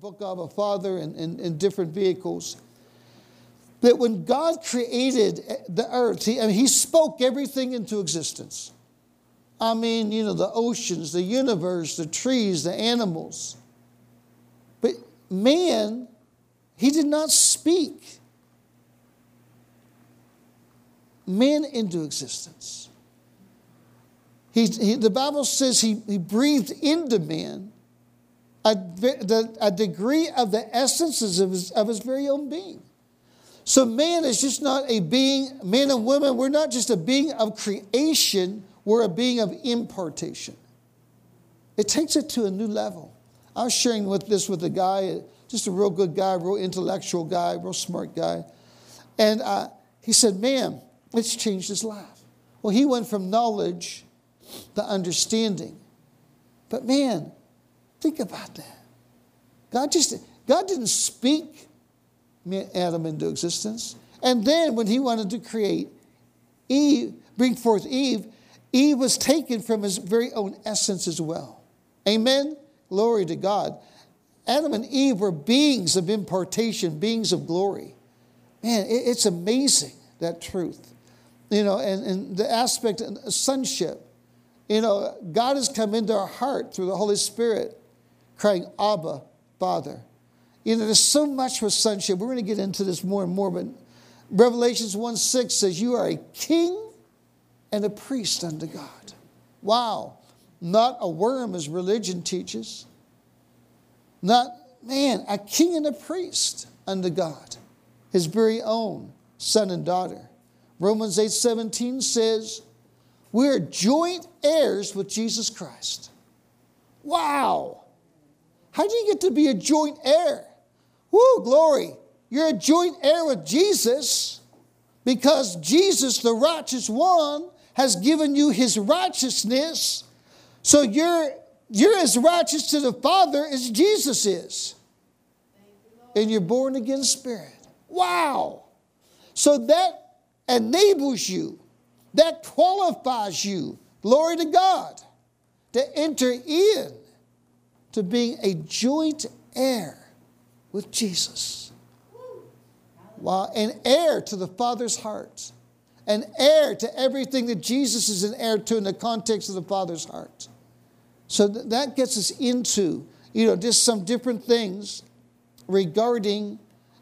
book of a father in, in, in different vehicles. That when God created the earth, he, I mean, he spoke everything into existence. I mean, you know, the oceans, the universe, the trees, the animals. But man, he did not speak man into existence. He, he, the Bible says he, he breathed into man a, the, a degree of the essences of his, of his very own being. So, man is just not a being, men and women, we're not just a being of creation, we're a being of impartation. It takes it to a new level. I was sharing with this with a guy, just a real good guy, real intellectual guy, real smart guy. And uh, he said, Man, it's changed his life. Well, he went from knowledge to understanding. But man, think about that. God just God didn't speak Adam into existence. And then when he wanted to create Eve, bring forth Eve, Eve was taken from his very own essence as well. Amen? Glory to God. Adam and Eve were beings of impartation, beings of glory. Man, it's amazing, that truth. You know, and, and the aspect of sonship. You know, God has come into our heart through the Holy Spirit, crying, Abba, Father. You know, there's so much with sonship. We're going to get into this more and more, but Revelations 1 6 says, You are a king and a priest unto God. Wow. Not a worm, as religion teaches. Not, man, a king and a priest unto God, his very own son and daughter. Romans 8 17 says, We're joint heirs with Jesus Christ. Wow. How do you get to be a joint heir? Woo, glory. You're a joint heir with Jesus because Jesus, the righteous one, has given you his righteousness. So you're, you're as righteous to the Father as Jesus is. And you're born again spirit. Wow. So that enables you, that qualifies you, glory to God, to enter in to being a joint heir with Jesus. Wow, an heir to the Father's heart, an heir to everything that Jesus is an heir to in the context of the Father's heart. So that gets us into, you know, just some different things regarding,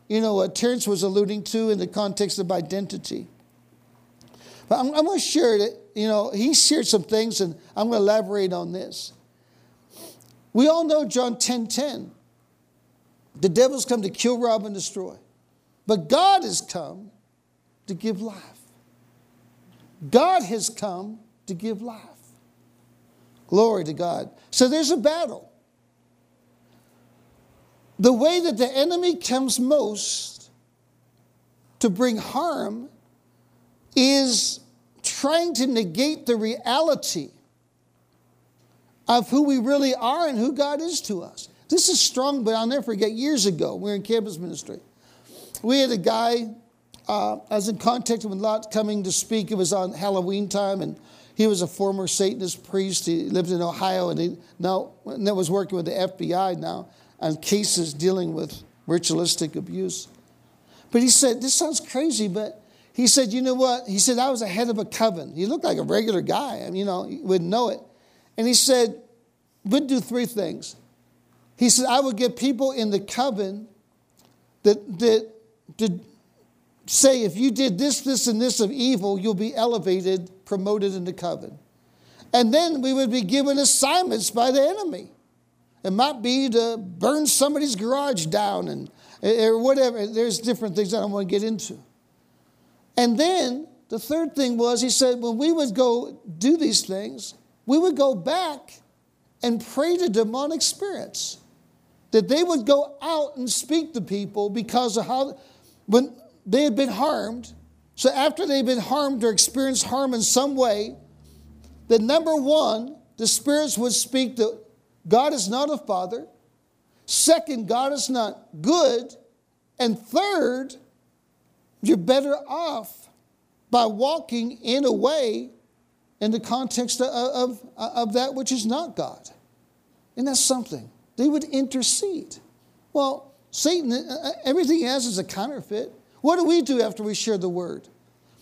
you know, what Terence was alluding to in the context of identity. But I'm, I'm going to share it. You know, he shared some things, and I'm going to elaborate on this. We all know John 10 10. The devil's come to kill, rob, and destroy. But God has come to give life. God has come to give life. Glory to God. So there's a battle. The way that the enemy comes most to bring harm is trying to negate the reality of who we really are and who God is to us. This is strong, but I'll never forget years ago, we were in campus ministry. We had a guy, uh, I was in contact with Lot coming to speak. It was on Halloween time, and he was a former Satanist priest. He lived in Ohio, and he now and was working with the FBI now on cases dealing with ritualistic abuse. But he said, This sounds crazy, but he said, You know what? He said, I was a head of a coven. He looked like a regular guy. I mean, you know, you wouldn't know it. And he said, We'd do three things. He said, I would get people in the coven that, that, to say, if you did this, this, and this of evil, you'll be elevated, promoted in the coven. And then we would be given assignments by the enemy. It might be to burn somebody's garage down and or whatever. There's different things that I want to get into. And then the third thing was, he said, when we would go do these things, we would go back and pray to demonic spirits that they would go out and speak to people because of how, when they had been harmed. So after they've been harmed or experienced harm in some way, that number one, the spirits would speak that God is not a father. Second, God is not good. And third, you're better off by walking in a way in the context of, of, of that which is not God. And that's something. They would intercede. Well, Satan, uh, uh, everything he has is a counterfeit. What do we do after we share the word?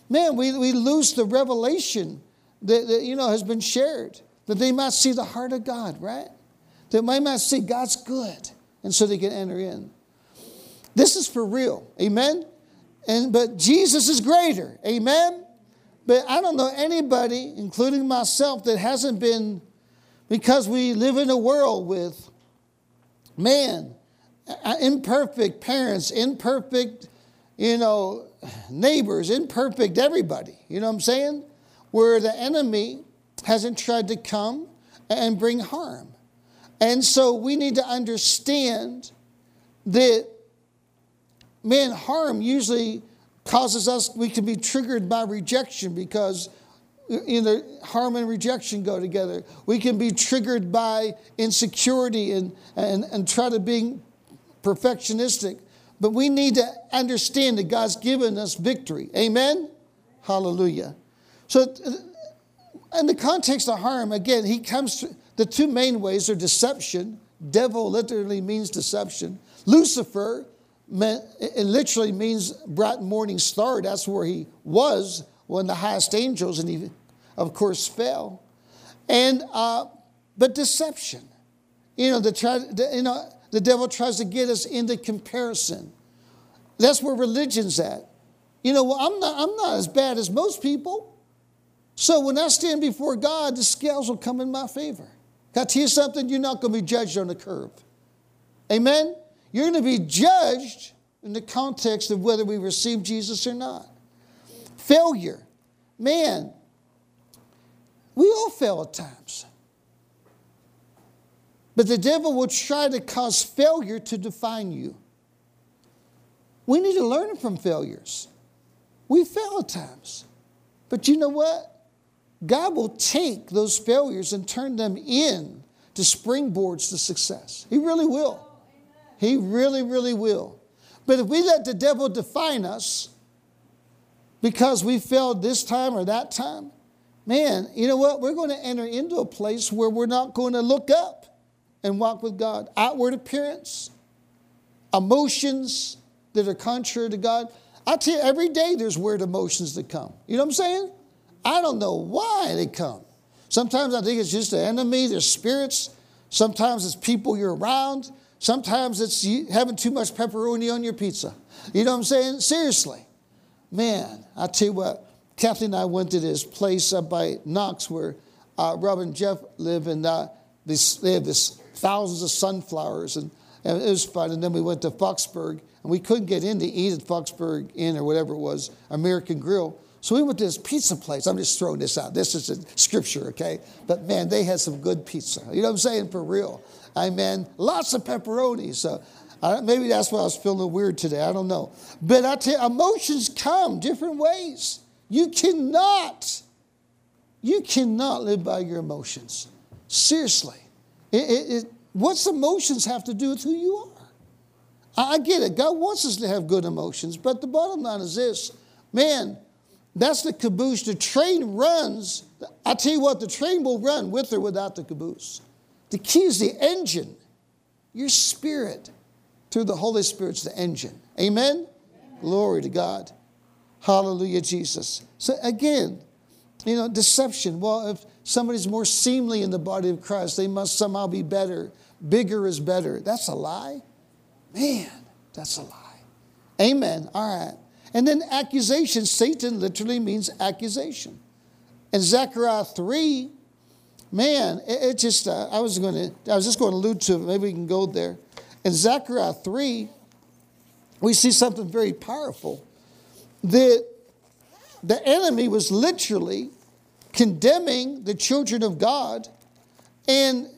Man, we, we lose the revelation that, that, you know has been shared, that they might see the heart of God, right? That they might see God's good, and so they can enter in. This is for real, amen. And but Jesus is greater, amen. But I don't know anybody, including myself, that hasn't been because we live in a world with man, uh, imperfect parents, imperfect, you know, neighbors, imperfect everybody. You know what I'm saying? Where the enemy hasn't tried to come and bring harm. And so we need to understand that, man, harm usually causes us, we can be triggered by rejection because either harm and rejection go together. We can be triggered by insecurity and, and, and try to be perfectionistic. But we need to understand that God's given us victory. Amen? Hallelujah. So, in the context of harm, again, he comes to the two main ways are deception. Devil literally means deception. Lucifer meant, it literally means bright morning star. That's where he was one of the highest angels, and he, of course, fell. And uh, but deception, you know, the, the, you know, the devil tries to get us into comparison. That's where religion's at. You know, well, I'm not, I'm not as bad as most people. So when I stand before God, the scales will come in my favor. Can I tell you something? You're not going to be judged on the curve. Amen? You're going to be judged in the context of whether we receive Jesus or not. Failure. Man, we all fail at times. But the devil will try to cause failure to define you. We need to learn from failures. We fail at times. But you know what? God will take those failures and turn them in to springboards to success. He really will. He really, really will. But if we let the devil define us, because we failed this time or that time, man, you know what? We're going to enter into a place where we're not going to look up and walk with God. Outward appearance, emotions that are contrary to God. I tell you, every day there's weird emotions that come. You know what I'm saying? I don't know why they come. Sometimes I think it's just the enemy, there's spirits. Sometimes it's people you're around. Sometimes it's having too much pepperoni on your pizza. You know what I'm saying? Seriously. Man, I tell you what, Kathy and I went to this place up by Knox where uh, Rob and Jeff live, and uh, they have this thousands of sunflowers, and, and, it was fun. And then we went to Foxburg, and we couldn't get in to eat at Foxburg Inn or whatever it was, American Grill. So we went to this pizza place. I'm just throwing this out. This is a scripture, okay? But man, they had some good pizza. You know what I'm saying? For real. I mean, lots of pepperoni. So maybe that's why I was feeling weird today. I don't know. But I tell emotions come different ways. You cannot, you cannot live by your emotions. Seriously. It, it, it, what's emotions have to do with who you are? I, I get it. God wants us to have good emotions, but the bottom line is this man, that's the caboose. The train runs. I tell you what, the train will run with or without the caboose. The key is the engine, your spirit through the Holy Spirit's the engine. Amen? Amen? Glory to God. Hallelujah, Jesus. So again, you know, deception. Well, if somebody's more seemly in the body of Christ, they must somehow be better. Bigger is better. That's a lie. Man, that's a lie. Amen. All right. And then accusation. Satan literally means accusation. And Zechariah 3, man, it, it just, uh, I was going to, I was just going to allude to it. Maybe we can go there. In Zechariah 3, we see something very powerful. That the enemy was literally condemning the children of God and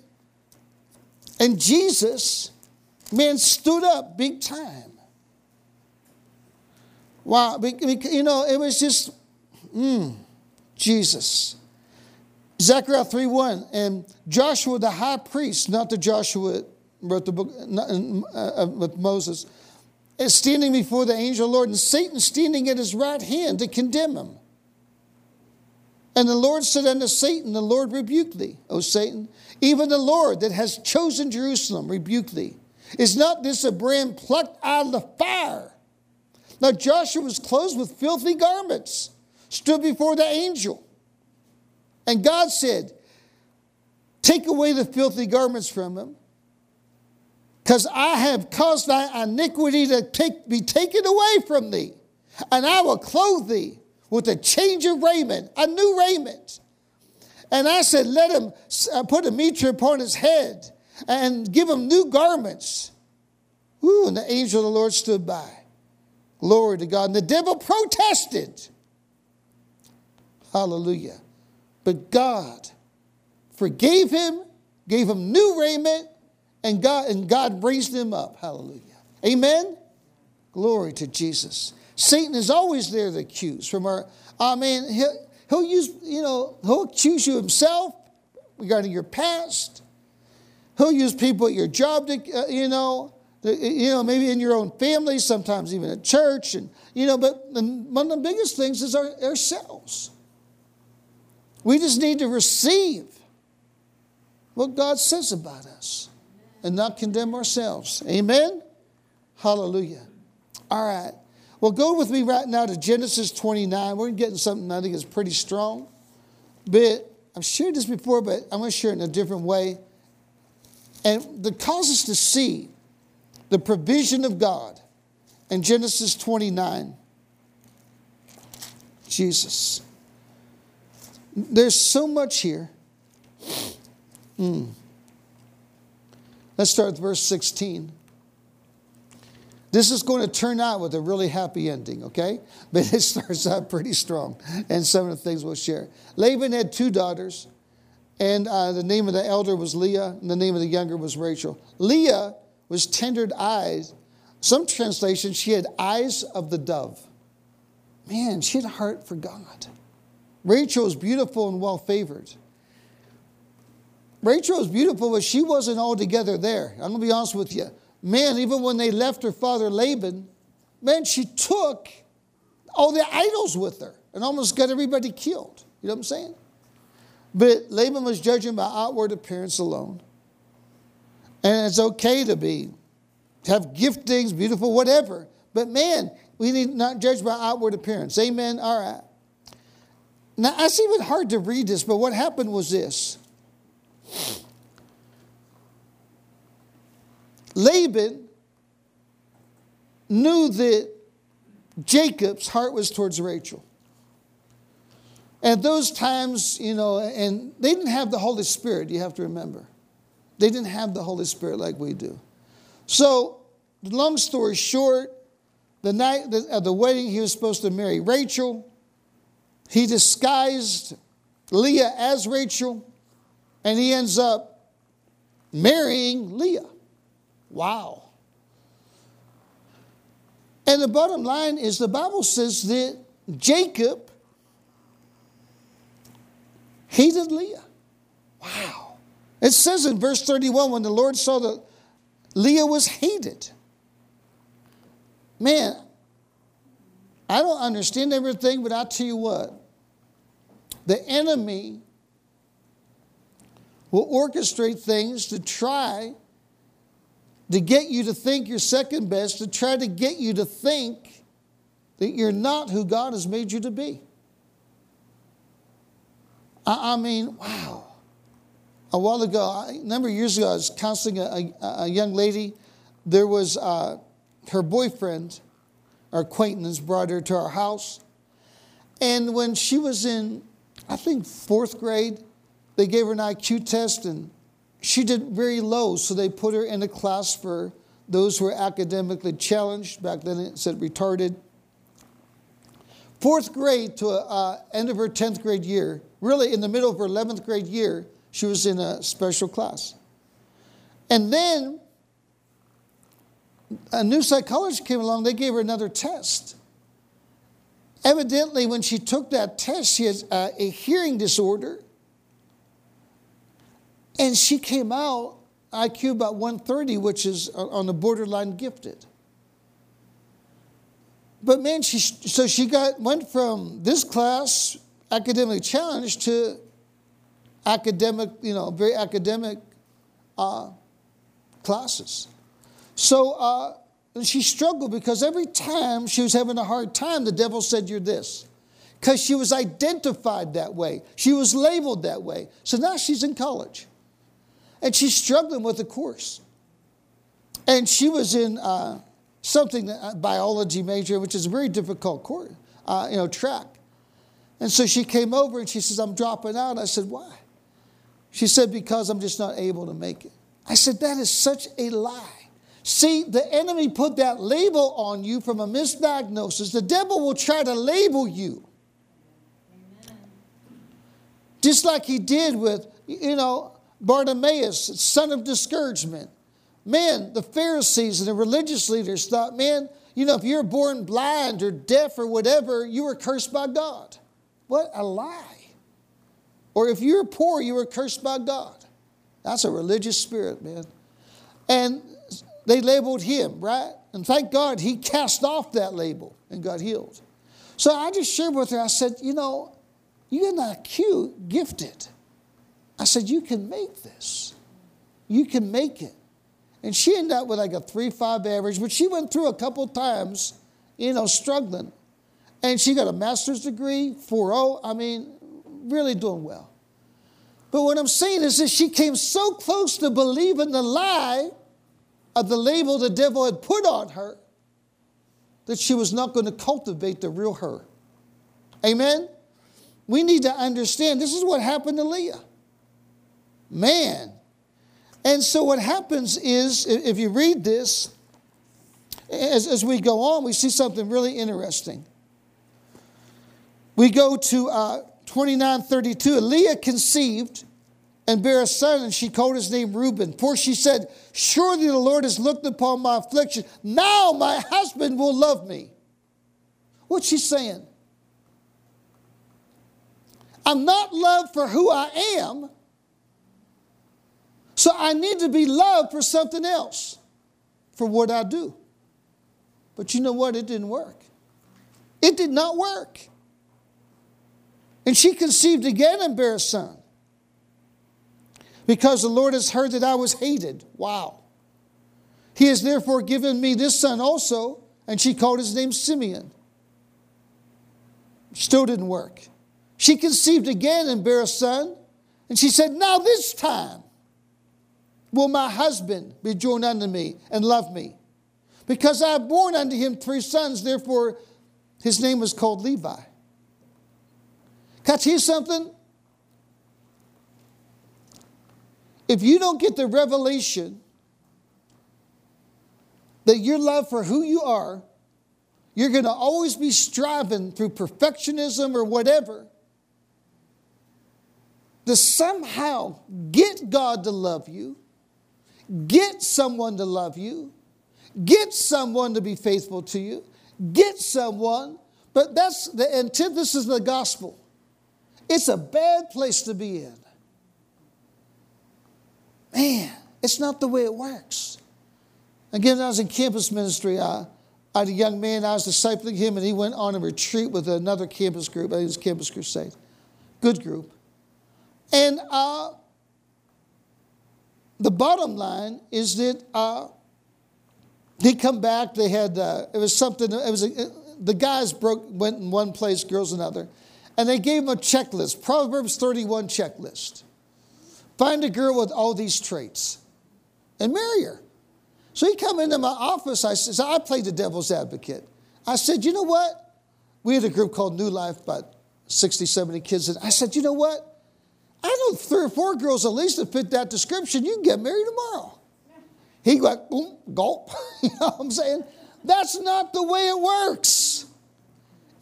and Jesus man stood up big time. Wow you know it was just mm, Jesus. Zechariah 3 1 and Joshua the high priest not the Joshua wrote the book uh, uh, with Moses, is standing before the angel of the Lord, and Satan standing at his right hand to condemn him. And the Lord said unto Satan, The Lord rebuke thee, O Satan. Even the Lord that has chosen Jerusalem rebuke thee. Is not this a brand plucked out of the fire? Now Joshua was clothed with filthy garments, stood before the angel. And God said, Take away the filthy garments from him, because I have caused thy iniquity to take, be taken away from thee, and I will clothe thee with a change of raiment, a new raiment. And I said, Let him uh, put a mitre upon his head and give him new garments. Ooh, and the angel of the Lord stood by. Glory to God. And the devil protested. Hallelujah. But God forgave him, gave him new raiment, and God, and God raised him up. Hallelujah. Amen. Glory to Jesus. Satan is always there to accuse from our, I mean, he'll, he'll use, you know, he'll accuse you himself regarding your past. He'll use people at your job to, uh, you know, you know, maybe in your own family, sometimes even at church, and you know, but one of the biggest things is our, ourselves. We just need to receive what God says about us and not condemn ourselves. Amen? Hallelujah. All right. Well, go with me right now to Genesis 29. We're getting something I think is pretty strong. But I've shared this before, but I'm going to share it in a different way. And the cause us to see the provision of God in Genesis 29. Jesus. There's so much here. Mm. Let's start with verse 16. This is going to turn out with a really happy ending, okay? But it starts out pretty strong, and some of the things we'll share. Laban had two daughters, and uh, the name of the elder was Leah, and the name of the younger was Rachel. Leah was tendered eyes. Some translations, she had eyes of the dove. Man, she had a heart for God. Rachel was beautiful and well favored. Rachel was beautiful, but she wasn't altogether there. I'm going to be honest with you. Man, even when they left her father Laban, man, she took all the idols with her and almost got everybody killed. You know what I'm saying? But Laban was judging by outward appearance alone. And it's okay to be, have giftings, beautiful, whatever. But man, we need not judge by outward appearance. Amen. All right. Now, I see hard to read this, but what happened was this. Laban knew that Jacob's heart was towards Rachel. At those times, you know, and they didn't have the Holy Spirit, you have to remember. They didn't have the Holy Spirit like we do. So, long story short, the night of the wedding, he was supposed to marry Rachel. He disguised Leah as Rachel, and he ends up marrying Leah. Wow. And the bottom line is the Bible says that Jacob hated Leah. Wow. It says in verse 31 when the Lord saw that Leah was hated. Man, I don't understand everything, but I'll tell you what. The enemy will orchestrate things to try to get you to think you're second best, to try to get you to think that you're not who God has made you to be. I, I mean, wow a while ago, a number of years ago, I was counseling a, a, a young lady. There was uh, her boyfriend, our acquaintance, brought her to our house. And when she was in, I think, fourth grade, they gave her an IQ test and she did very low. So they put her in a class for those who were academically challenged. Back then it said retarded. Fourth grade to uh, end of her 10th grade year, really in the middle of her 11th grade year, she was in a special class. And then a new psychologist came along, they gave her another test. Evidently, when she took that test, she had uh, a hearing disorder. And she came out IQ about 130, which is on the borderline gifted. But man, she so she got went from this class academically challenged to academic, you know, very academic uh, classes. So uh, she struggled because every time she was having a hard time, the devil said, You're this. Because she was identified that way, she was labeled that way. So now she's in college and she's struggling with the course. And she was in uh, something, a uh, biology major, which is a very difficult course, uh, you know, track. And so she came over and she says, I'm dropping out. I said, Why? She said, Because I'm just not able to make it. I said, That is such a lie. See, the enemy put that label on you from a misdiagnosis. The devil will try to label you. Amen. Just like he did with, you know, Bartimaeus, son of discouragement. Man, the Pharisees and the religious leaders thought, man, you know, if you're born blind or deaf or whatever, you were cursed by God. What a lie. Or if you're poor, you were cursed by God. That's a religious spirit, man. And they labeled him, right? And thank God he cast off that label and got healed. So I just shared with her, I said, you know, you're not cute, gifted. I said, you can make this. You can make it. And she ended up with like a 3 5 average, but she went through a couple times, you know, struggling. And she got a master's degree, 4.0. I mean, really doing well. But what I'm saying is that she came so close to believing the lie of the label the devil had put on her that she was not going to cultivate the real her. Amen? We need to understand this is what happened to Leah. Man. And so what happens is, if you read this, as, as we go on, we see something really interesting. We go to uh, 2932. Leah conceived and bare a son, and she called his name Reuben. For she said, Surely the Lord has looked upon my affliction. Now my husband will love me. What's she saying? I'm not loved for who I am, so I need to be loved for something else, for what I do. But you know what? It didn't work. It did not work. And she conceived again and bare a son. Because the Lord has heard that I was hated. Wow. He has therefore given me this son also, and she called his name Simeon. Still didn't work. She conceived again and bare a son, and she said, Now this time will my husband be joined unto me and love me. Because I have borne unto him three sons, therefore his name was called Levi. Tell you something? If you don't get the revelation that your love for who you are, you're going to always be striving through perfectionism or whatever to somehow get God to love you Get someone to love you. Get someone to be faithful to you. Get someone. But that's the antithesis of the gospel. It's a bad place to be in. Man, it's not the way it works. Again, I was in campus ministry. I, I had a young man, I was discipling him, and he went on a retreat with another campus group. I think it was Campus Crusade. Good group. And uh, the bottom line is that uh, they come back. They had uh, it was something. It was a, the guys broke went in one place, girls another, and they gave them a checklist. Proverbs thirty one checklist. Find a girl with all these traits, and marry her. So he come into my office. I said, I played the devil's advocate. I said, you know what? We had a group called New Life, about 60, 70 kids. And I said, you know what? I know three or four girls at least that fit that description. You can get married tomorrow. He went, boom, gulp. you know what I'm saying? That's not the way it works.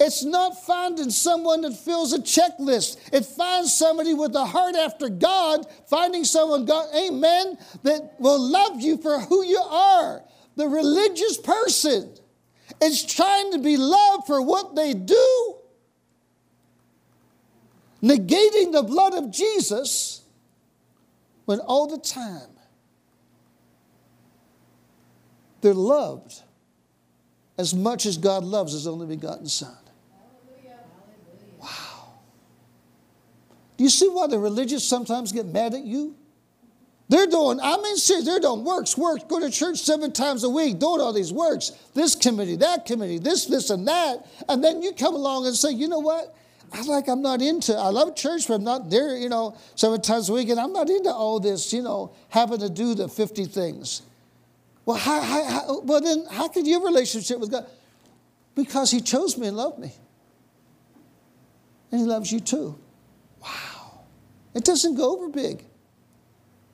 It's not finding someone that fills a checklist. It finds somebody with a heart after God, finding someone, God, amen, that will love you for who you are. The religious person is trying to be loved for what they do negating the blood of Jesus when all the time they're loved as much as God loves his only begotten Son. Wow. Do you see why the religious sometimes get mad at you? They're doing, I mean, serious, they're doing works, works, go to church seven times a week, doing all these works, this committee, that committee, this, this, and that. And then you come along and say, you know what? I like, I'm not into, I love church, but I'm not there, you know, seven times a week, and I'm not into all this, you know, having to do the 50 things. Well, how, how, how, well then, how could your relationship with God? Because He chose me and loved me. And He loves you too. Wow. It doesn't go over big.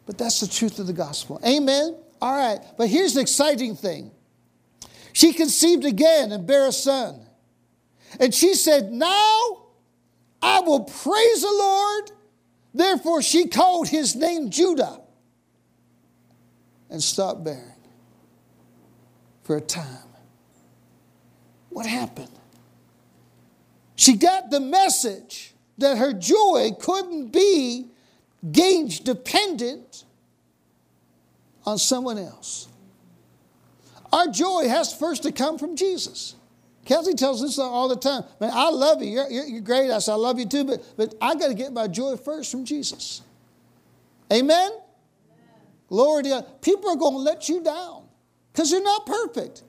But that's the truth of the gospel. Amen? All right. But here's the exciting thing she conceived again and bare a son. And she said, Now I will praise the Lord. Therefore, she called his name Judah and stopped bearing for a time. What happened? She got the message that her joy couldn't be gauge dependent on someone else. Our joy has first to come from Jesus. Kelsey tells us all the time, man, I love you. You're, you're, you're great. I said, I love you too, but, but I got to get my joy first from Jesus. Amen? Amen. Glory to God. People are going to let you down because they're not perfect.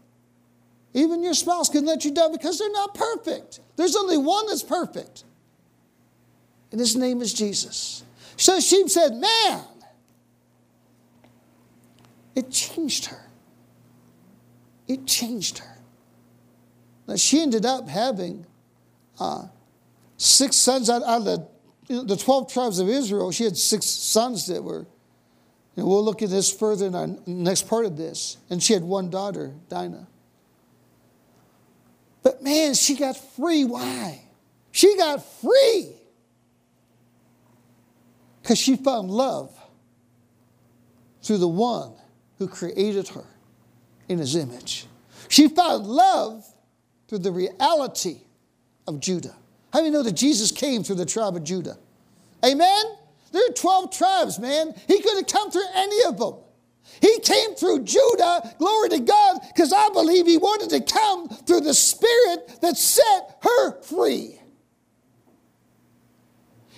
Even your spouse can let you down because they're not perfect. There's only one that's perfect, and his name is Jesus. So she said, Man, it changed her. It changed her. Now, she ended up having uh, six sons out, of the, you know, the 12 tribes of Israel. She had six sons that were, and we'll look at this further in our next part of this. And she had one daughter, Dinah. But man, she got free. Why? She got free because she found love through the one who created her in his image. She found love through the reality of Judah. How do you know that Jesus came through the tribe of Judah? Amen? There are 12 tribes, man. He could have come through any of them. He came through Judah, glory to God, because I believe he wanted to come through the spirit that set her free.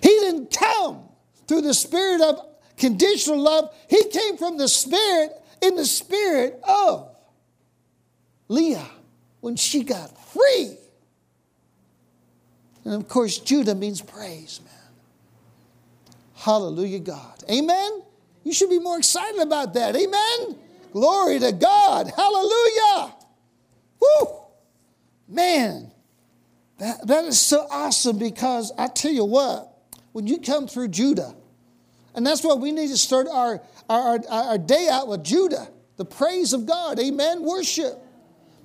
He didn't come through the spirit of conditional love. He came from the spirit in the spirit of Leah when she got free. And of course, Judah means praise, man. Hallelujah, God. Amen? You should be more excited about that. Amen? Glory to God. Hallelujah. Woo! Man, that, that is so awesome because I tell you what, when you come through Judah, and that's why we need to start our, our, our, day out with Judah, the praise of God. Amen. Worship.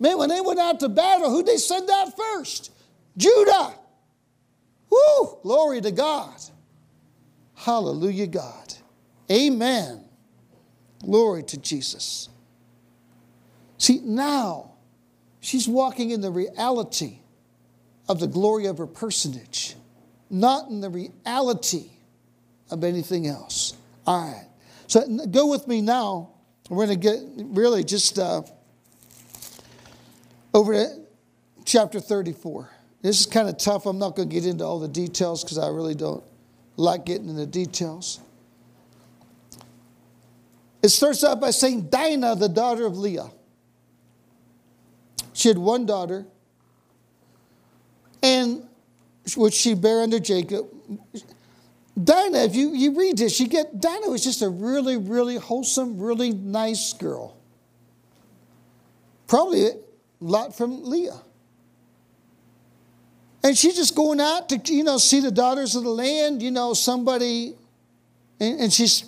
Man, when they went out to battle, who they send out first? Judah. Woo! Glory to God. Hallelujah, God. Amen. Glory to Jesus. See, now she's walking in the reality of the glory of her personage not in the reality of anything else. All right. So go with me now. We're going to get really just uh, over to chapter 34. This is kind of tough. I'm not going to get into all the details because I really don't like getting into details. It starts out by saying Dinah, the daughter of Leah. She had one daughter, and which she bare unto Jacob. Dinah, if you, you read this, you get Dinah was just a really, really wholesome, really nice girl. Probably lot from Leah. And she's just going out to, you know, see the daughters of the land, you know, somebody, and, and she's,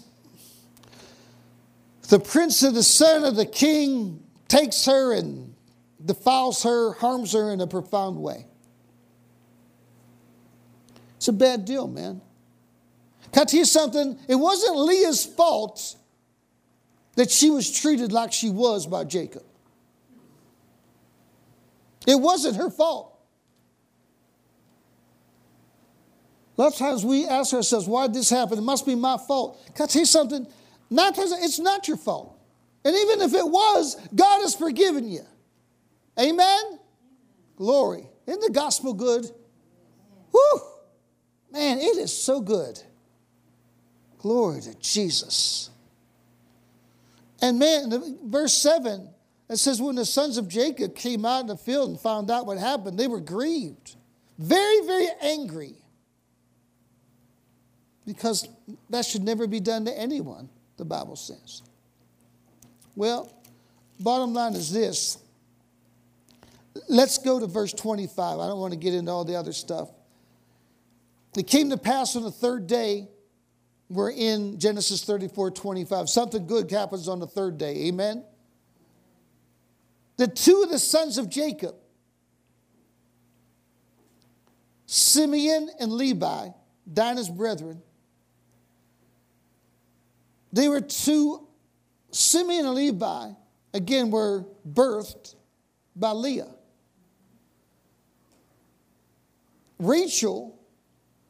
the prince of the son of the king takes her and defiles her, harms her in a profound way. It's a bad deal, man. Can I tell you something? It wasn't Leah's fault that she was treated like she was by Jacob. It wasn't her fault. A lot of times we ask ourselves, why did this happen? It must be my fault. Can I tell you something? Not, it's not your fault. And even if it was, God has forgiven you. Amen? Glory. Isn't the gospel good? Woo! Man, it is so good. Glory to Jesus. And man, verse 7, it says, when the sons of Jacob came out in the field and found out what happened, they were grieved, very, very angry. Because that should never be done to anyone, the Bible says. Well, bottom line is this. Let's go to verse 25. I don't want to get into all the other stuff. It came to pass on the third day, we're in Genesis 34 25. Something good happens on the third day. Amen? The two of the sons of Jacob, Simeon and Levi, Dinah's brethren, they were two, Simeon and Levi, again, were birthed by Leah. Rachel,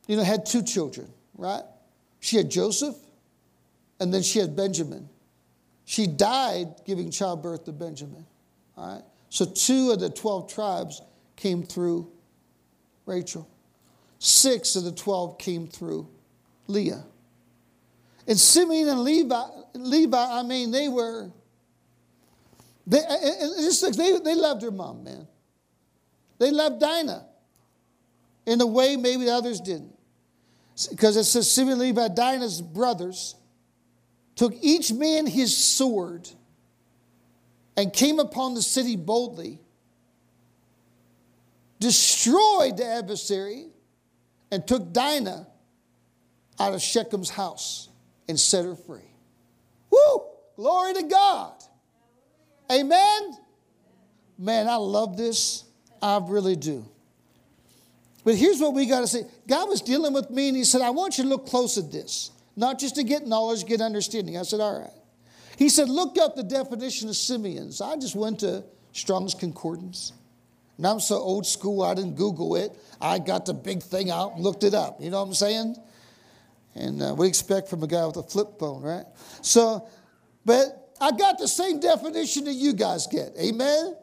you know, had two children, right? She had Joseph, and then she had Benjamin. She died giving childbirth to Benjamin. All right? So two of the 12 tribes came through Rachel. Six of the 12 came through Leah. And Simeon and Levi, Levi I mean, they were, they, they, they loved their mom, man. They loved Dinah in a way maybe the others didn't. Because it says Simeon and Levi, Dinah's brothers, took each man his sword and came upon the city boldly, destroyed the adversary, and took Dinah out of Shechem's house and set her free. Woo! Glory to God. Amen. Man, I love this. I really do. But here's what we got to say God was dealing with me, and He said, I want you to look close at this, not just to get knowledge, get understanding. I said, All right. He said, Look up the definition of Simeons. I just went to Strong's Concordance. And I'm so old school, I didn't Google it. I got the big thing out and looked it up. You know what I'm saying? And uh, what expect from a guy with a flip phone, right? So, but I got the same definition that you guys get. Amen?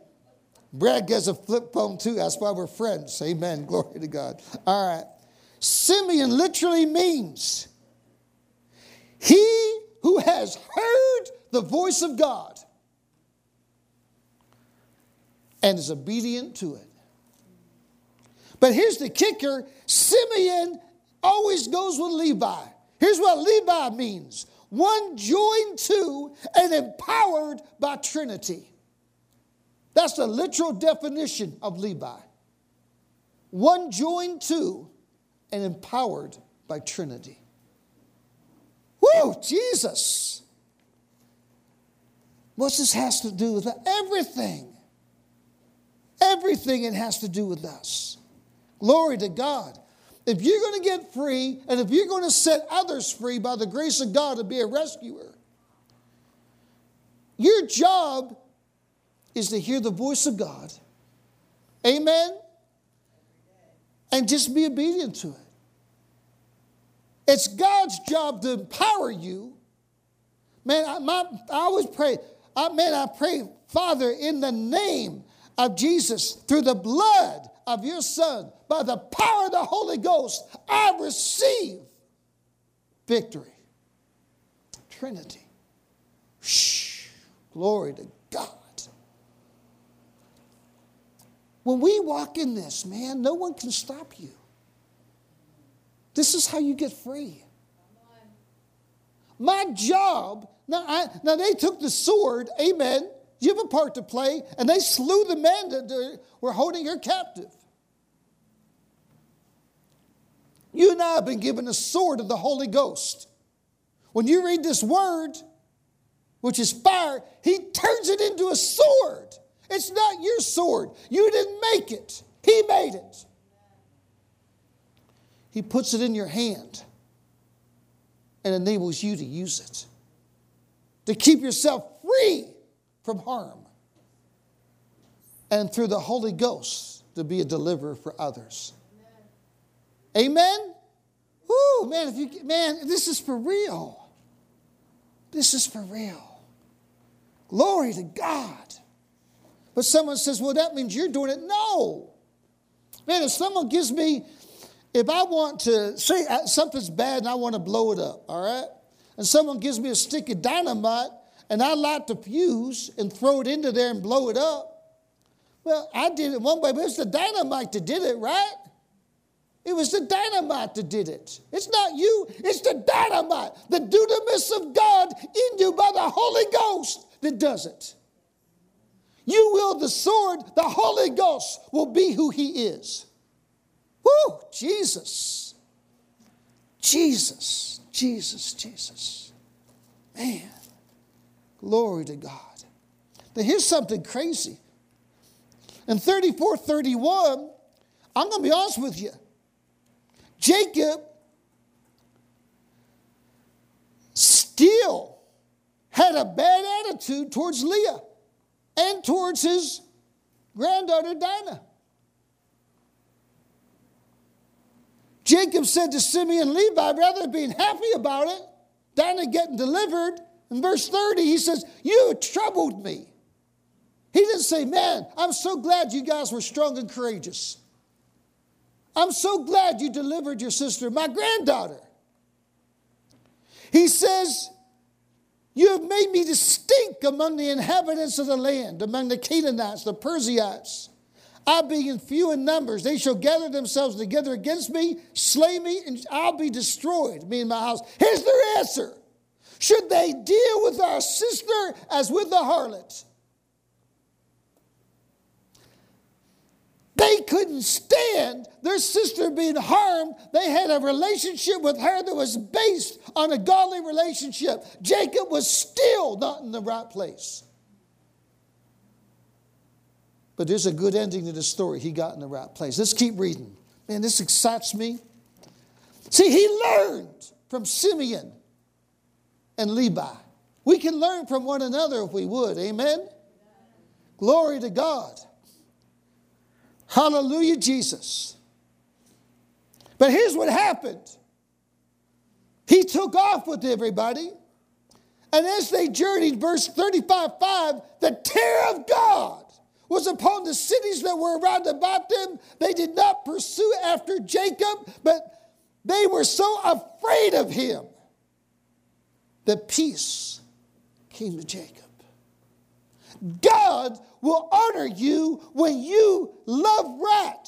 Brad gets a flip phone too. That's why we're friends. Amen. Glory to God. All right. Simeon literally means he who has heard the voice of God and is obedient to it. But here's the kicker Simeon always goes with Levi. Here's what Levi means one joined to and empowered by Trinity. That's the literal definition of Levi. One joined to and empowered by Trinity. Whoa, Jesus. What's this has to do with? Everything. Everything it has to do with us. Glory to God. If you're going to get free and if you're going to set others free by the grace of God to be a rescuer, your job is to hear the voice of God. Amen? And just be obedient to it. It's God's job to empower you. Man, I, my, I always pray, I, man, I pray, Father, in the name of Jesus, through the blood of your Son, by the power of the Holy Ghost, I receive victory. Trinity. Shh. Glory to God. When we walk in this, man, no one can stop you. This is how you get free. My job, now, I, now they took the sword, amen. You have a part to play, and they slew the men that were holding her captive. You and I have been given a sword of the Holy Ghost. When you read this word, which is fire, he turns it into a sword. It's not your sword. You didn't make it, He made it. He puts it in your hand and enables you to use it to keep yourself free from harm and through the Holy Ghost to be a deliverer for others. Amen. Whoo, man, if you man, this is for real. This is for real. Glory to God. But someone says, well, that means you're doing it. No. Man, if someone gives me, if I want to say uh, something's bad and I want to blow it up, all right? And someone gives me a stick of dynamite and I light the fuse and throw it into there and blow it up. Well, I did it one way, but it's the dynamite that did it, right? It was the dynamite that did it. It's not you, it's the dynamite, the dunamis of God in you by the Holy Ghost that does it. You wield the sword, the Holy Ghost will be who He is. Woo! Jesus. Jesus, Jesus, Jesus. Man, glory to God. Now, here's something crazy. In 34 31, I'm going to be honest with you. Jacob still had a bad attitude towards Leah and towards his granddaughter Dinah. Jacob said to Simeon and Levi, rather than being happy about it, down Dinah getting delivered, in verse 30, he says, You troubled me. He didn't say, Man, I'm so glad you guys were strong and courageous. I'm so glad you delivered your sister, my granddaughter. He says, You have made me distinct among the inhabitants of the land, among the Canaanites, the Perizzites. I being few in numbers, they shall gather themselves together against me, slay me, and I'll be destroyed, me and my house. Here's their answer Should they deal with our sister as with the harlot? They couldn't stand their sister being harmed. They had a relationship with her that was based on a godly relationship. Jacob was still not in the right place. But there's a good ending to the story. He got in the right place. Let's keep reading. Man, this excites me. See, he learned from Simeon and Levi. We can learn from one another if we would. Amen? Glory to God. Hallelujah, Jesus. But here's what happened He took off with everybody. And as they journeyed, verse 35 5, the terror of God was upon the cities that were around about them. They did not pursue after Jacob, but they were so afraid of him that peace came to Jacob. God will honor you when you love right.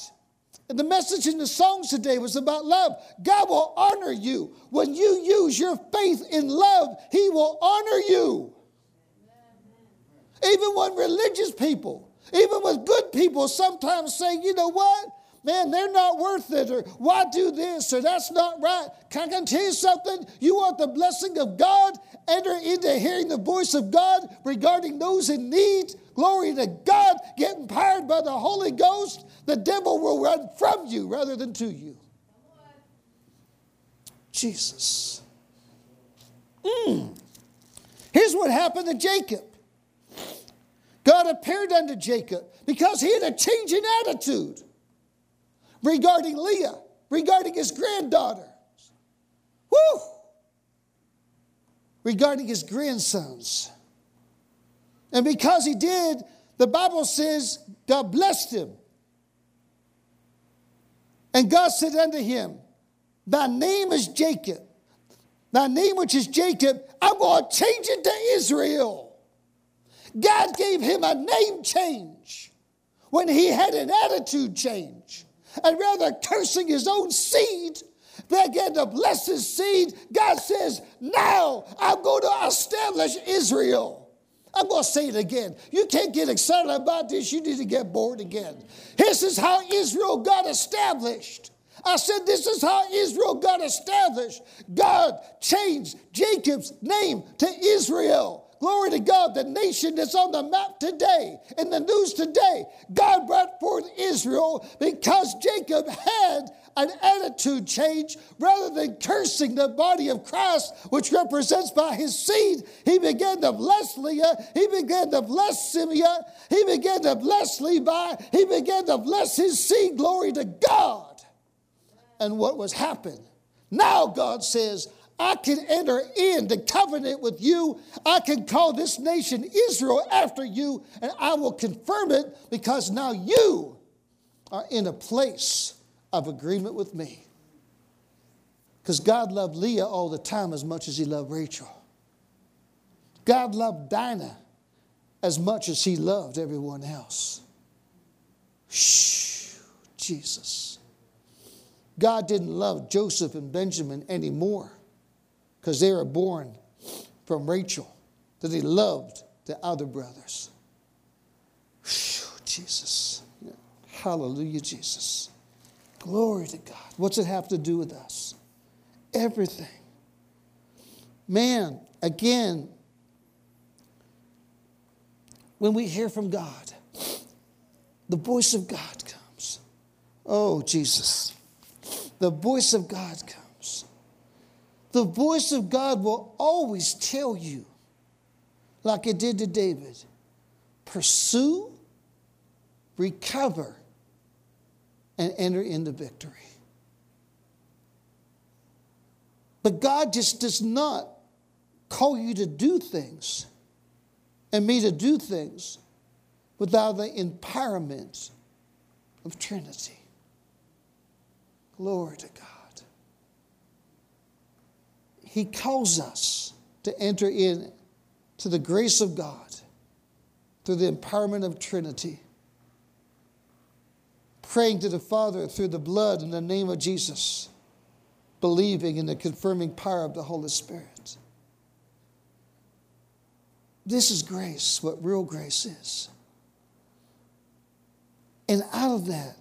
And the message in the songs today was about love. God will honor you. When you use your faith in love, He will honor you. Even when religious people, even with good people, sometimes say, you know what? Man, they're not worth it, or why do this, or that's not right. Can I tell you something? You want the blessing of God? Enter into hearing the voice of God regarding those in need. Glory to God. Get empowered by the Holy Ghost. The devil will run from you rather than to you. Jesus. Mm. Here's what happened to Jacob God appeared unto Jacob because he had a change in attitude regarding Leah, regarding his granddaughter. Woo! Regarding his grandsons. And because he did, the Bible says God blessed him. And God said unto him, Thy name is Jacob. Thy name, which is Jacob, I'm going to change it to Israel. God gave him a name change when he had an attitude change and rather cursing his own seed began to bless his seed. God says, Now I'm going to establish Israel. I'm going to say it again. You can't get excited about this. You need to get bored again. This is how Israel got established. I said, This is how Israel got established. God changed Jacob's name to Israel. Glory to God, the nation that's on the map today, in the news today. God brought forth Israel because Jacob had an attitude change rather than cursing the body of Christ, which represents by his seed. He began to bless Leah, he began to bless Simeon, he began to bless Levi, he began to bless his seed. Glory to God. And what was happened? Now God says, I can enter into covenant with you. I can call this nation Israel after you, and I will confirm it because now you are in a place of agreement with me. Because God loved Leah all the time as much as he loved Rachel. God loved Dinah as much as he loved everyone else. Shh, Jesus. God didn't love Joseph and Benjamin anymore because they were born from Rachel, that he loved the other brothers. Whew, Jesus. Hallelujah, Jesus. Glory to God. What's it have to do with us? Everything. Man, again, when we hear from God, the voice of God comes. Oh, Jesus. The voice of God comes. The voice of God will always tell you, like it did to David, pursue, recover, and enter into victory. But God just does not call you to do things and me to do things without the empowerment of Trinity. Glory to God. He calls us to enter in to the grace of God through the empowerment of Trinity. Praying to the Father through the blood in the name of Jesus, believing in the confirming power of the Holy Spirit. This is grace, what real grace is. And out of that,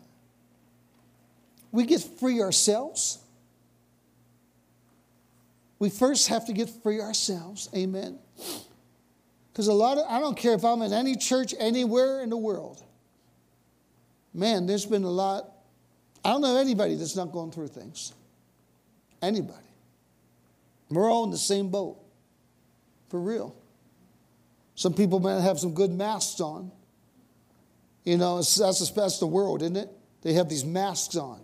we get free ourselves. We first have to get free ourselves. Amen. Because a lot of, I don't care if I'm in any church anywhere in the world. Man, there's been a lot. I don't know anybody that's not going through things. Anybody. We're all in the same boat. For real. Some people might have some good masks on. You know, that's, that's the world, isn't it? They have these masks on.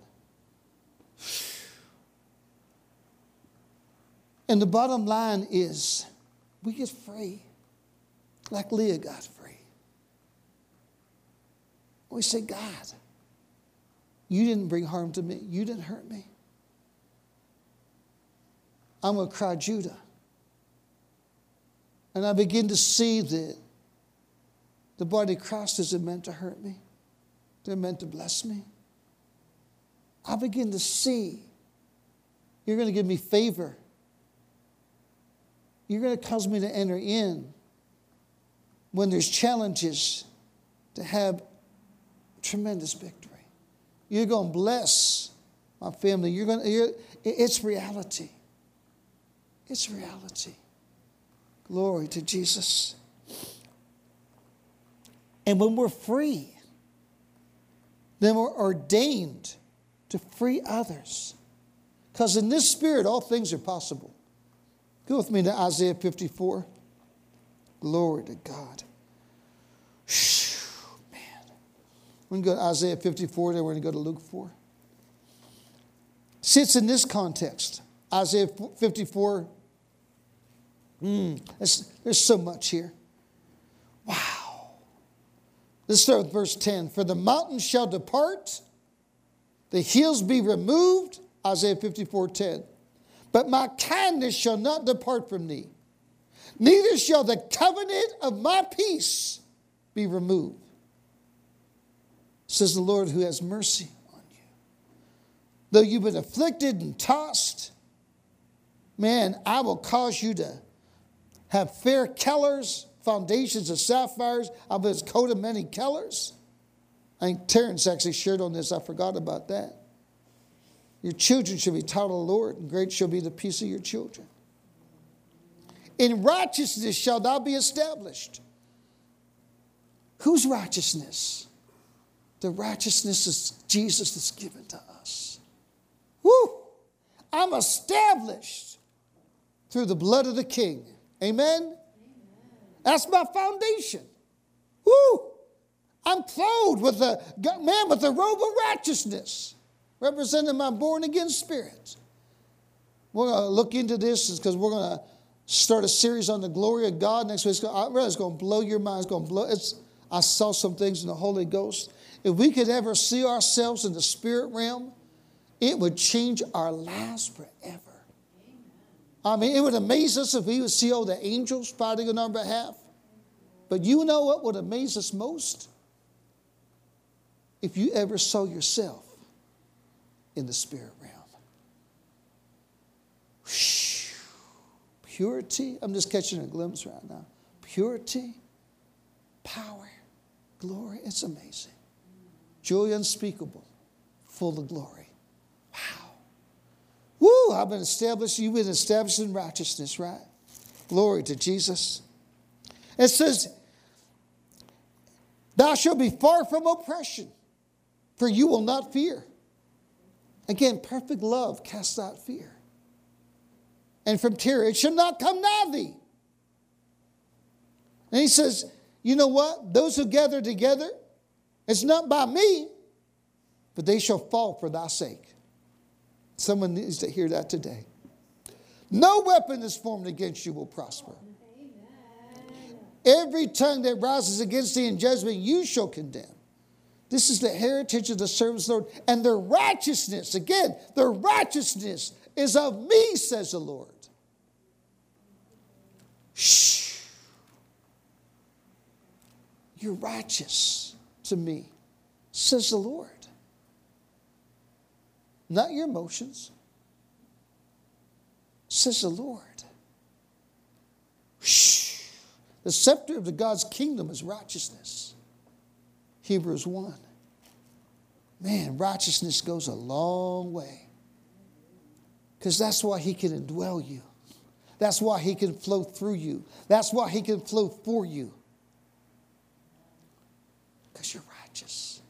And the bottom line is we get free, like Leah got free. We say, God, you didn't bring harm to me, you didn't hurt me. I'm going to cry Judah. And I begin to see that the body of Christ isn't meant to hurt me, they're meant to bless me. I begin to see you're going to give me favor. You're going to cause me to enter in when there's challenges to have tremendous victory. You're going to bless my family. You're going to, you're, it's reality. It's reality. Glory to Jesus. And when we're free, then we're ordained to free others. Because in this spirit, all things are possible. Go with me to Isaiah 54. Glory to God. man. We're going to go to Isaiah 54, then we're going to go to Luke 4. See, it's in this context. Isaiah 54. Mm, there's so much here. Wow. Let's start with verse 10. For the mountains shall depart the hills be removed, Isaiah 54 10. But my kindness shall not depart from thee, neither shall the covenant of my peace be removed, says the Lord who has mercy on you. Though you've been afflicted and tossed, man, I will cause you to have fair colors, foundations of sapphires. Be a coat of many colors. I think Terrence actually shared on this. I forgot about that. Your children shall be taught of the Lord, and great shall be the peace of your children. In righteousness shall thou be established. Whose righteousness? The righteousness of Jesus that's given to us. Woo! I'm established through the blood of the King. Amen? That's my foundation. Woo! I'm clothed with a man with a robe of righteousness, representing my born again spirit. We're going to look into this because we're going to start a series on the glory of God next week. It's going to blow your mind. It's going to blow. It's, I saw some things in the Holy Ghost. If we could ever see ourselves in the spirit realm, it would change our lives forever. I mean, it would amaze us if we would see all the angels fighting on our behalf. But you know what would amaze us most? If you ever saw yourself in the spirit realm. Purity, I'm just catching a glimpse right now. Purity, power, glory, it's amazing. Joy unspeakable, full of glory. Wow. Woo, I've been established, you've been established in righteousness, right? Glory to Jesus. It says, Thou shalt be far from oppression, for you will not fear. Again, perfect love casts out fear. And from terror, it shall not come nigh thee. And he says, You know what? Those who gather together, it's not by me, but they shall fall for thy sake. Someone needs to hear that today. No weapon is formed against you will prosper. Every tongue that rises against thee in judgment, you shall condemn. This is the heritage of the servants of the Lord. And their righteousness, again, their righteousness is of me, says the Lord. Shh. You're righteous to me, says the Lord. Not your emotions, says the Lord. Shh. The scepter of the God's kingdom is righteousness. Hebrews 1. Man, righteousness goes a long way. Because that's why he can indwell you. That's why he can flow through you. That's why he can flow for you. Because you're righteous.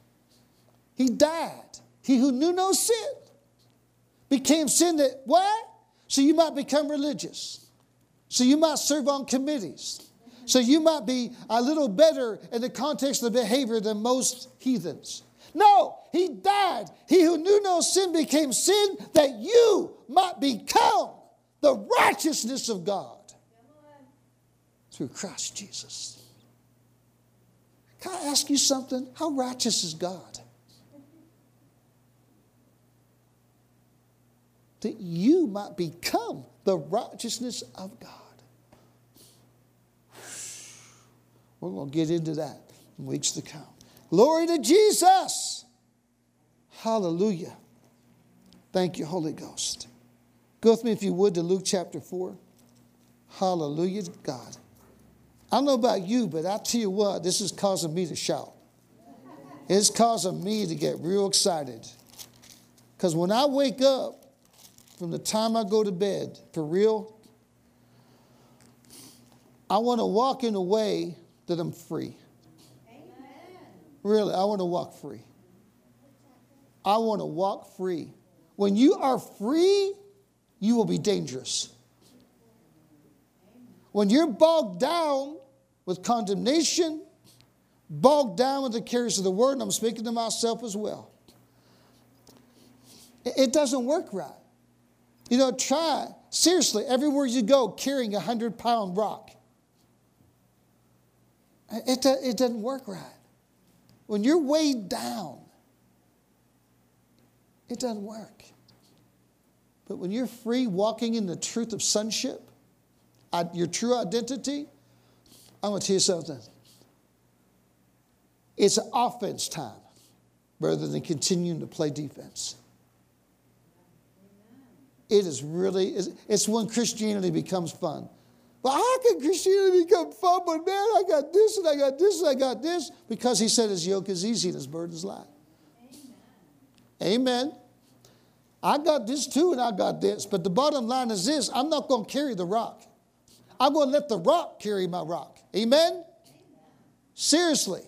He died. He who knew no sin became sin that, what? So you might become religious. So you might serve on committees. So you might be a little better in the context of behavior than most heathens. No, he died. He who knew no sin became sin that you might become the righteousness of God through Christ Jesus. Can I ask you something? How righteous is God? That you might become the righteousness of God. We're going to get into that in weeks to come. Glory to Jesus. Hallelujah. Thank you, Holy Ghost. Go with me, if you would, to Luke chapter 4. Hallelujah to God. I don't know about you, but I tell you what, this is causing me to shout. It's causing me to get real excited. Because when I wake up, from the time I go to bed, for real, I want to walk in a way that I'm free. Amen. Really, I want to walk free. I want to walk free. When you are free, you will be dangerous. When you're bogged down with condemnation, bogged down with the cares of the word, and I'm speaking to myself as well, it doesn't work right. You know, try, seriously, everywhere you go carrying a 100 pound rock. It, it doesn't work right. When you're weighed down, it doesn't work. But when you're free, walking in the truth of sonship, your true identity, I'm going to tell you something. It's offense time rather than continuing to play defense. It is really, it's when Christianity becomes fun. But how can Christianity become fun when, man, I got this and I got this and I got this? Because he said his yoke is easy and his burden is light. Amen. I got this too, and I got this. But the bottom line is this I'm not going to carry the rock. I'm going to let the rock carry my rock. Amen? Seriously,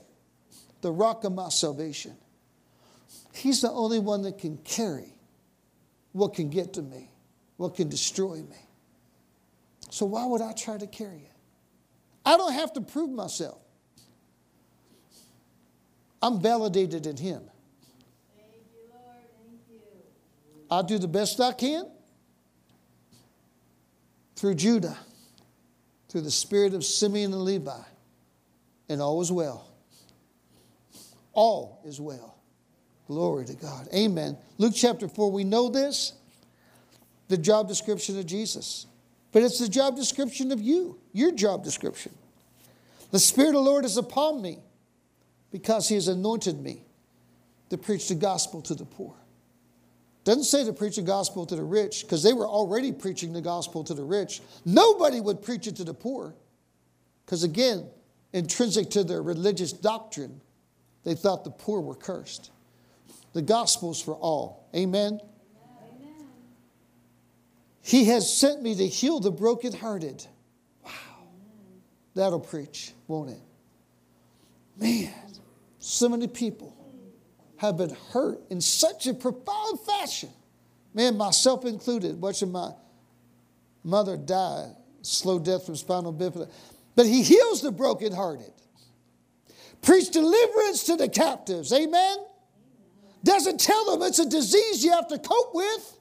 the rock of my salvation. He's the only one that can carry what can get to me, what can destroy me. So why would I try to carry it? I don't have to prove myself. I'm validated in Him. I'll do the best I can through Judah, through the spirit of Simeon and Levi, and all is well. All is well. Glory to God. Amen. Luke chapter 4, we know this the job description of Jesus. But it's the job description of you, your job description. The Spirit of the Lord is upon me because He has anointed me to preach the gospel to the poor. Doesn't say to preach the gospel to the rich because they were already preaching the gospel to the rich. Nobody would preach it to the poor because, again, intrinsic to their religious doctrine, they thought the poor were cursed. The gospel's for all. Amen? Amen. He has sent me to heal the brokenhearted. Wow. That'll preach, won't it? Man, so many people have been hurt in such a profound fashion. Man, myself included, watching my mother die, slow death from spinal bifida. But he heals the brokenhearted. Preach deliverance to the captives. Amen? Doesn't tell them it's a disease you have to cope with,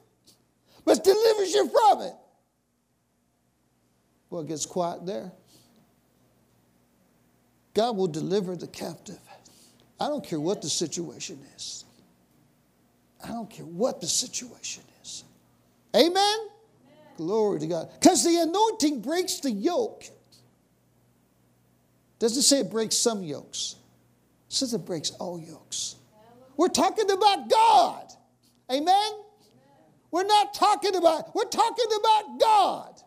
but delivers you from it. Well, it gets quiet there. God will deliver the captive. I don't care what the situation is. I don't care what the situation is. Amen? Amen. Glory to God. Because the anointing breaks the yoke. Doesn't say it breaks some yokes. It says it breaks all yokes. We're talking about God. Amen? We're not talking about, we're talking about God.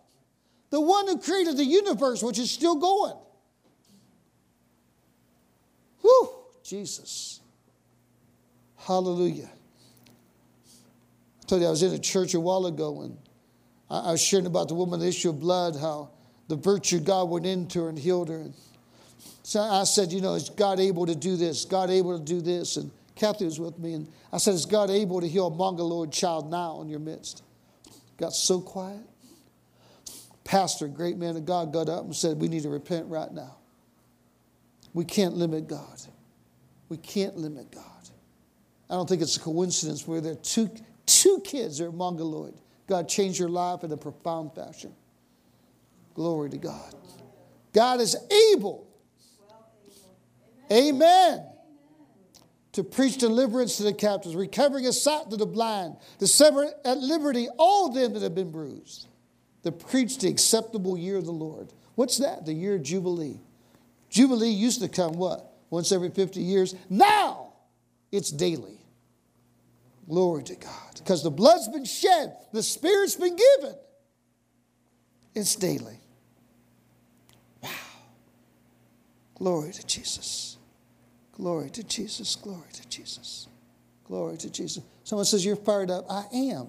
The one who created the universe, which is still going. Whew. Jesus. Hallelujah. I told you I was in a church a while ago and I was sharing about the woman, the issue of blood, how the virtue God went into her and healed her. And so I said, you know, is God able to do this? God able to do this? And Kathy was with me, and I said, is God able to heal a mongoloid child now in your midst? Got so quiet. Pastor, great man of God, got up and said, we need to repent right now. We can't limit God. We can't limit God. I don't think it's a coincidence where there are two, two kids that are mongoloid. God changed your life in a profound fashion. Glory to God. God is able. Amen. To preach deliverance to the captives, recovering a sight to the blind, to set at liberty all them that have been bruised, to preach the acceptable year of the Lord. What's that? The year of Jubilee. Jubilee used to come what? Once every 50 years. Now it's daily. Glory to God. Because the blood's been shed, the Spirit's been given. It's daily. Wow. Glory to Jesus. Glory to Jesus. Glory to Jesus. Glory to Jesus. Someone says, You're fired up. I am.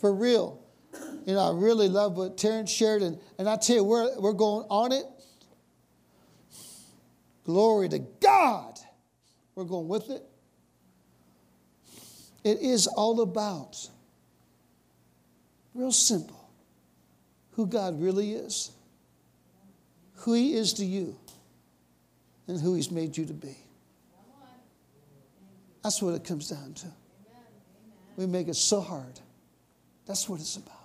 For real. You know, I really love what Terrence shared, and, and I tell you, we're, we're going on it Glory to God. We're going with it. It is all about, real simple, who God really is, who He is to you, and who He's made you to be. That's what it comes down to. We make it so hard. That's what it's about.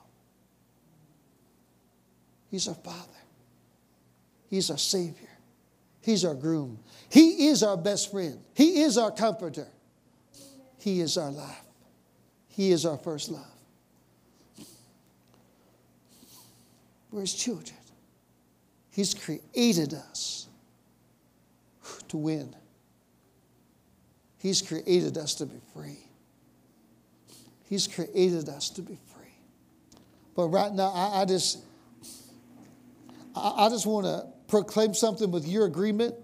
He's our Father, He's our Savior. He's our groom. He is our best friend. He is our comforter. He is our life. He is our first love. We're His children. He's created us to win. He's created us to be free. He's created us to be free. But right now, I, I just, I, I just want to proclaim something with your agreement?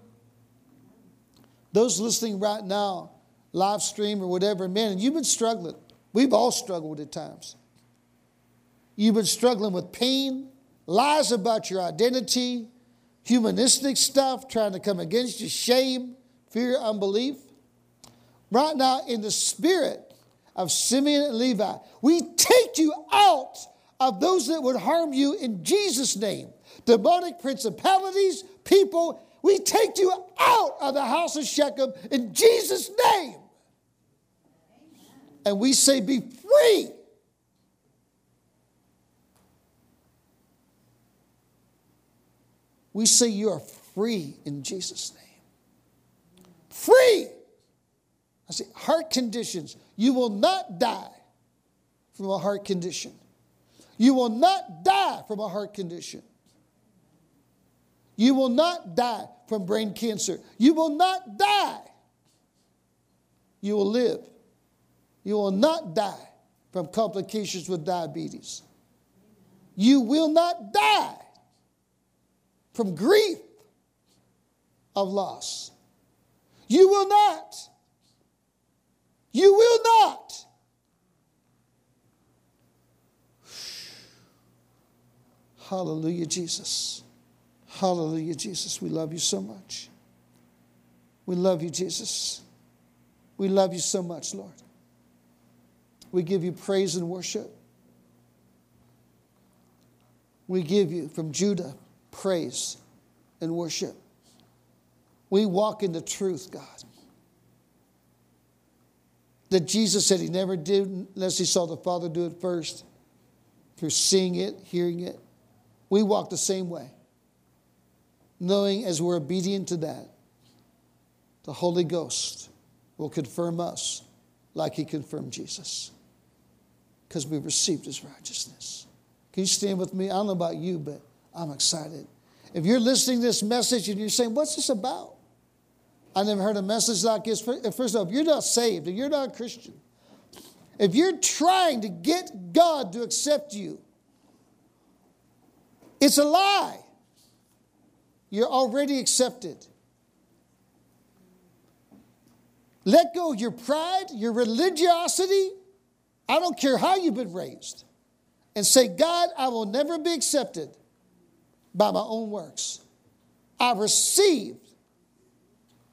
Those listening right now, live stream or whatever, man, you've been struggling. We've all struggled at times. You've been struggling with pain, lies about your identity, humanistic stuff trying to come against you, shame, fear, unbelief. Right now, in the spirit of Simeon and Levi, we take you out of those that would harm you in Jesus' name demonic principalities, people, we take you out of the house of Shechem in Jesus' name. And we say, Be free. We say you are free in Jesus' name. Free. I say, heart conditions. You will not die from a heart condition. You will not die from a heart condition. You will not die from brain cancer. You will not die. You will live. You will not die from complications with diabetes. You will not die from grief of loss. You will not. You will not. Hallelujah, Jesus. Hallelujah, Jesus. We love you so much. We love you, Jesus. We love you so much, Lord. We give you praise and worship. We give you from Judah praise and worship. We walk in the truth, God. That Jesus said he never did unless he saw the Father do it first, through seeing it, hearing it. We walk the same way, knowing as we're obedient to that, the Holy Ghost will confirm us like he confirmed Jesus because we received his righteousness. Can you stand with me? I don't know about you, but I'm excited. If you're listening to this message and you're saying, What's this about? I never heard a message like this. Uh, first of all, if you're not saved and you're not a Christian, if you're trying to get God to accept you, it's a lie. You're already accepted. Let go of your pride, your religiosity. I don't care how you've been raised. And say, God, I will never be accepted by my own works. I received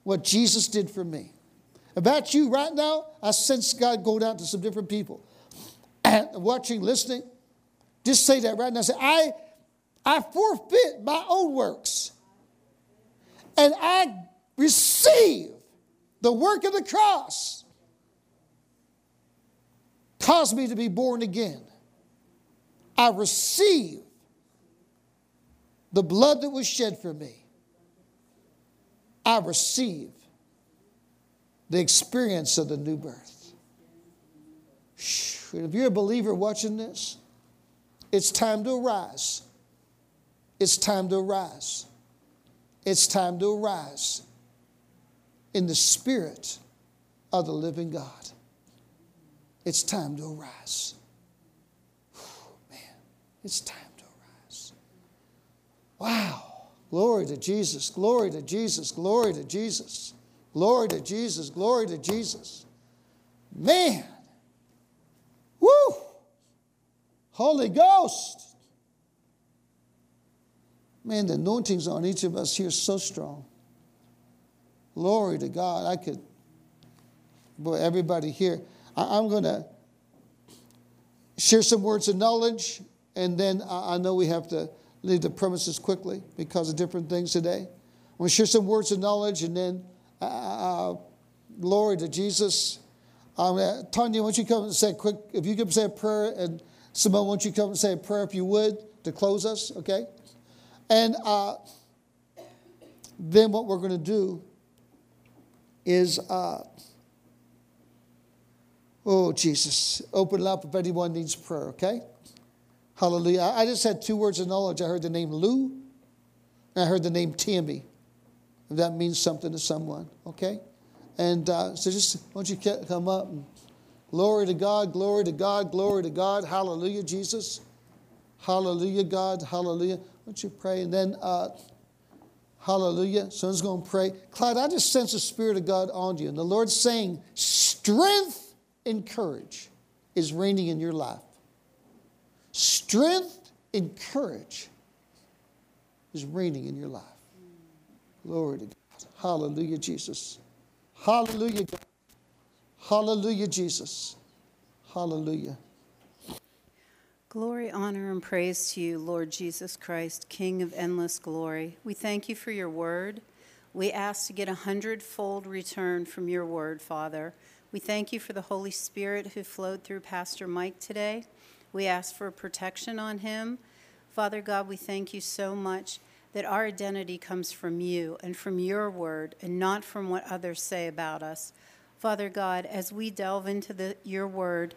what Jesus did for me. About you right now, I sense God go down to some different people. Watching, listening, just say that right now. Say, I, I forfeit my own works. And I receive the work of the cross. Cause me to be born again. I receive the blood that was shed for me. I receive the experience of the new birth. If you're a believer watching this, it's time to arise. It's time to arise. It's time to arise in the spirit of the living God. It's time to arise. Man, it's time to arise. Wow. Glory to Jesus, glory to Jesus, glory to Jesus, glory to Jesus, glory to Jesus. Man, woo! Holy Ghost. Man, the anointings on each of us here so strong. Glory to God. I could, boy, everybody here. I, am going to share some words of knowledge, and then I, I know we have to leave the premises quickly because of different things today. I'm going to share some words of knowledge and then uh, uh glory to Jesus. Um, uh, Tanya, why don't you come and say a quick, if you could say a prayer, and Simone, why don't you come and say a prayer if you would to close us, okay? And uh, then what we're going to do is, uh, oh, Jesus, open it up if anyone needs prayer, okay? Hallelujah. I just had two words of knowledge. I heard the name Lou, and I heard the name Tammy. If that means something to someone, okay? And uh, so just, why don't you come up and glory to God, glory to God, glory to God. Hallelujah, Jesus. Hallelujah, God. Hallelujah. Don't you pray? And then, uh, hallelujah. Someone's going to pray. Clyde, I just sense the Spirit of God on you. And the Lord's saying, strength and courage is reigning in your life. Strength and courage is reigning in your life. Glory to God. Hallelujah, Jesus. Hallelujah, God. Hallelujah, Jesus. Hallelujah. Glory, honor, and praise to you, Lord Jesus Christ, King of endless glory. We thank you for your word. We ask to get a hundredfold return from your word, Father. We thank you for the Holy Spirit who flowed through Pastor Mike today. We ask for protection on him. Father God, we thank you so much that our identity comes from you and from your word and not from what others say about us. Father God, as we delve into the, your word,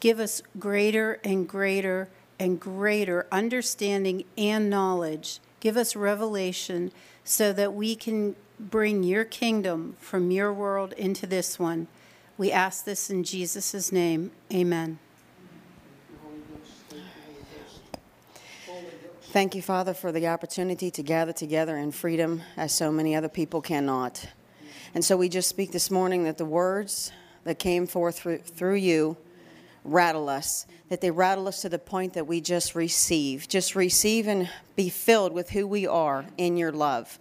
give us greater and greater and greater understanding and knowledge. Give us revelation so that we can bring your kingdom from your world into this one. We ask this in Jesus' name. Amen. Thank you, Father, for the opportunity to gather together in freedom as so many other people cannot. And so we just speak this morning that the words that came forth through, you rattle us, that they rattle us to the point that we just receive. Just receive and be filled with who we are in your love.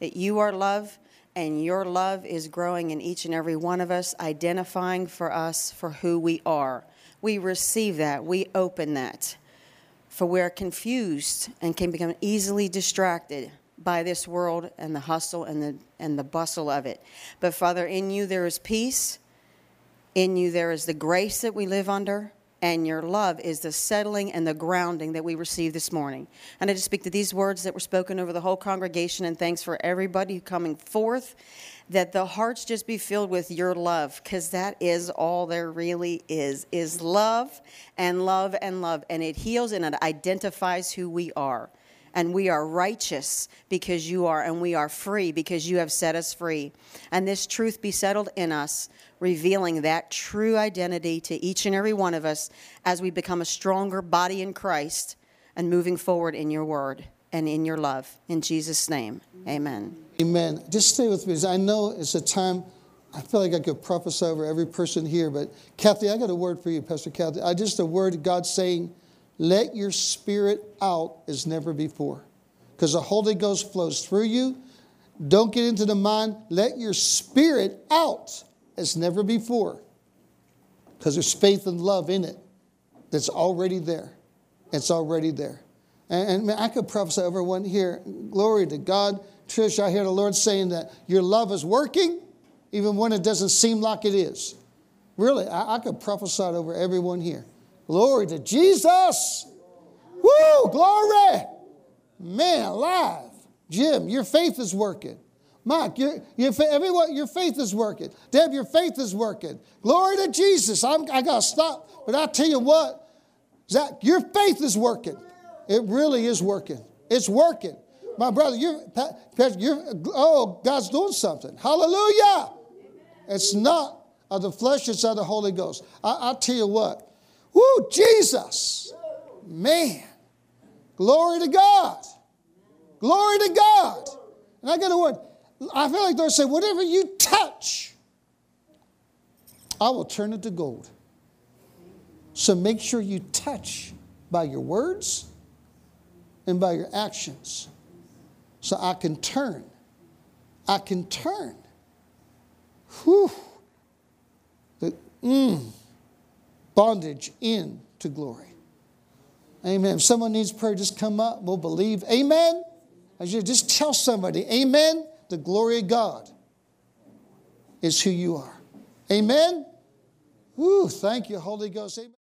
That you are love and your love is growing in each and every one of us, identifying for us for who we are. We receive that, we open that. For we are confused and can become easily distracted by this world and the hustle and the, and the bustle of it. But Father, in you there is peace in you, there is the grace that we live under, and your love is the settling and the grounding that we receive this morning. And I just speak to these words that were spoken over the whole congregation, and thanks for everybody coming forth, that the hearts just be filled with your love, because that is all there really is, is love and love and love. And it heals and it identifies who we are and we are righteous because you are, and we are free because you have set us free. And this truth be settled in us revealing that true identity to each and every one of us as we become a stronger body in Christ and moving forward in your word and in your love. In Jesus' name, amen. Amen. Just stay with me. Because I know it's a time, I feel like I could prophesy over every person here, but Kathy, I got a word for you, Pastor Kathy. I just a word God saying, let your spirit out as never before. Because the Holy Ghost flows through you. Don't get into the mind. Let your spirit out as never before because there's faith and love in it that's already there. It's already there. And, and I could prophesy over one here. Glory to God. Trish, I hear the Lord saying that your love is working even when it doesn't seem like it is. Really, I, I could prophesy over everyone here. Glory to Jesus. Woo, glory. Man, alive. Jim, your faith is working. Mike, your, your, everyone, your faith is working. Deb, your faith is working. Glory to Jesus. I'm, I got to stop. But I tell you what, Zach, your faith is working. It really is working. It's working. My brother, you're, you're oh, God's doing something. Hallelujah. It's not of the flesh, it's of the Holy Ghost. I, I tell you what, woo, Jesus. Man. Glory to God. Glory to God. And I got a word. I feel like they'll say, whatever you touch, I will turn it to gold. So make sure you touch by your words and by your actions. So I can turn. I can turn. Whew. The mm, bondage into glory. Amen. If someone needs prayer, just come up. We'll believe. Amen. You just tell somebody, Amen the glory of God is who you are. Amen? Ooh, thank you, Holy Ghost. Amen.